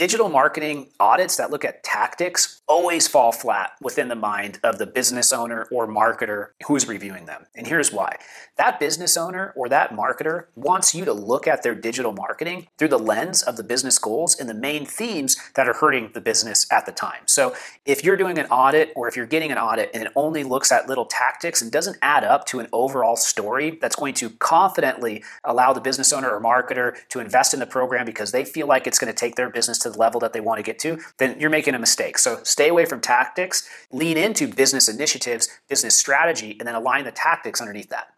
Digital marketing audits that look at tactics always fall flat within the mind of the business owner or marketer who's reviewing them. And here's why that business owner or that marketer wants you to look at their digital marketing through the lens of the business goals and the main themes that are hurting the business at the time. So if you're doing an audit or if you're getting an audit and it only looks at little tactics and doesn't add up to an overall story that's going to confidently allow the business owner or marketer to invest in the program because they feel like it's going to take their business to level that they want to get to, then you're making a mistake. So stay away from tactics, lean into business initiatives, business strategy, and then align the tactics underneath that.